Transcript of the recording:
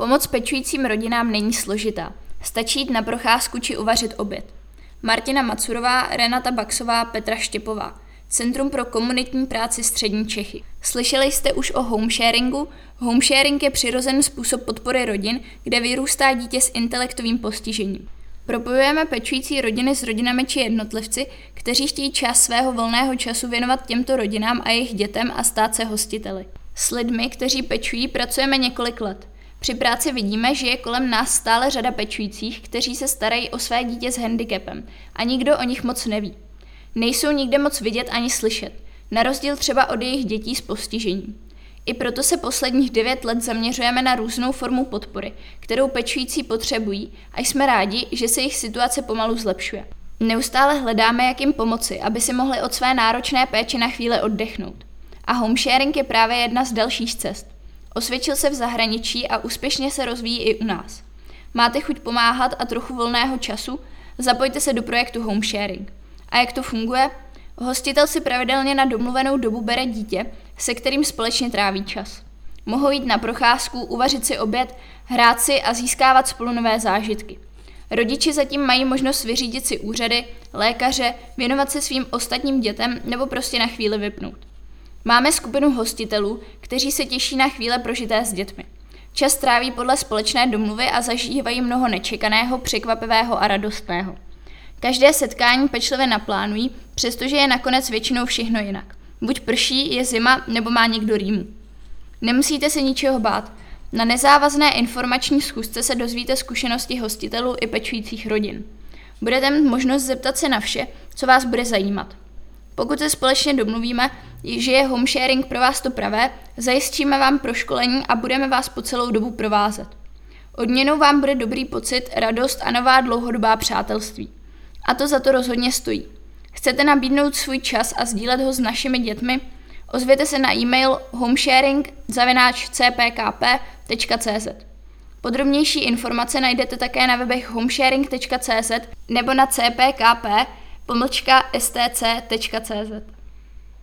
Pomoc pečujícím rodinám není složitá. Stačí jít na procházku či uvařit oběd. Martina Macurová, Renata Baxová, Petra Štěpová. Centrum pro komunitní práci Střední Čechy. Slyšeli jste už o homesharingu? Homesharing je přirozený způsob podpory rodin, kde vyrůstá dítě s intelektovým postižením. Propojujeme pečující rodiny s rodinami či jednotlivci, kteří chtějí čas svého volného času věnovat těmto rodinám a jejich dětem a stát se hostiteli. S lidmi, kteří pečují, pracujeme několik let. Při práci vidíme, že je kolem nás stále řada pečujících, kteří se starají o své dítě s handicapem a nikdo o nich moc neví. Nejsou nikde moc vidět ani slyšet, na rozdíl třeba od jejich dětí s postižením. I proto se posledních devět let zaměřujeme na různou formu podpory, kterou pečující potřebují a jsme rádi, že se jejich situace pomalu zlepšuje. Neustále hledáme, jak jim pomoci, aby si mohli od své náročné péče na chvíli oddechnout. A homesharing je právě jedna z dalších cest. Osvědčil se v zahraničí a úspěšně se rozvíjí i u nás. Máte chuť pomáhat a trochu volného času? Zapojte se do projektu Homesharing. A jak to funguje? Hostitel si pravidelně na domluvenou dobu bere dítě, se kterým společně tráví čas. Mohou jít na procházku, uvařit si oběd, hrát si a získávat spolu nové zážitky. Rodiči zatím mají možnost vyřídit si úřady, lékaře, věnovat se svým ostatním dětem nebo prostě na chvíli vypnout. Máme skupinu hostitelů, kteří se těší na chvíle prožité s dětmi. Čas tráví podle společné domluvy a zažívají mnoho nečekaného, překvapivého a radostného. Každé setkání pečlivě naplánují, přestože je nakonec většinou všechno jinak. Buď prší, je zima, nebo má někdo rýmu. Nemusíte se ničeho bát. Na nezávazné informační schůzce se dozvíte zkušenosti hostitelů i pečujících rodin. Budete mít možnost zeptat se na vše, co vás bude zajímat. Pokud se společně domluvíme, že je home sharing pro vás to pravé, zajistíme vám proškolení a budeme vás po celou dobu provázet. Odměnou vám bude dobrý pocit, radost a nová dlouhodobá přátelství. A to za to rozhodně stojí. Chcete nabídnout svůj čas a sdílet ho s našimi dětmi? Ozvěte se na e-mail homesharing.cpkp.cz Podrobnější informace najdete také na webech homesharing.cz nebo na cpkp.stc.cz.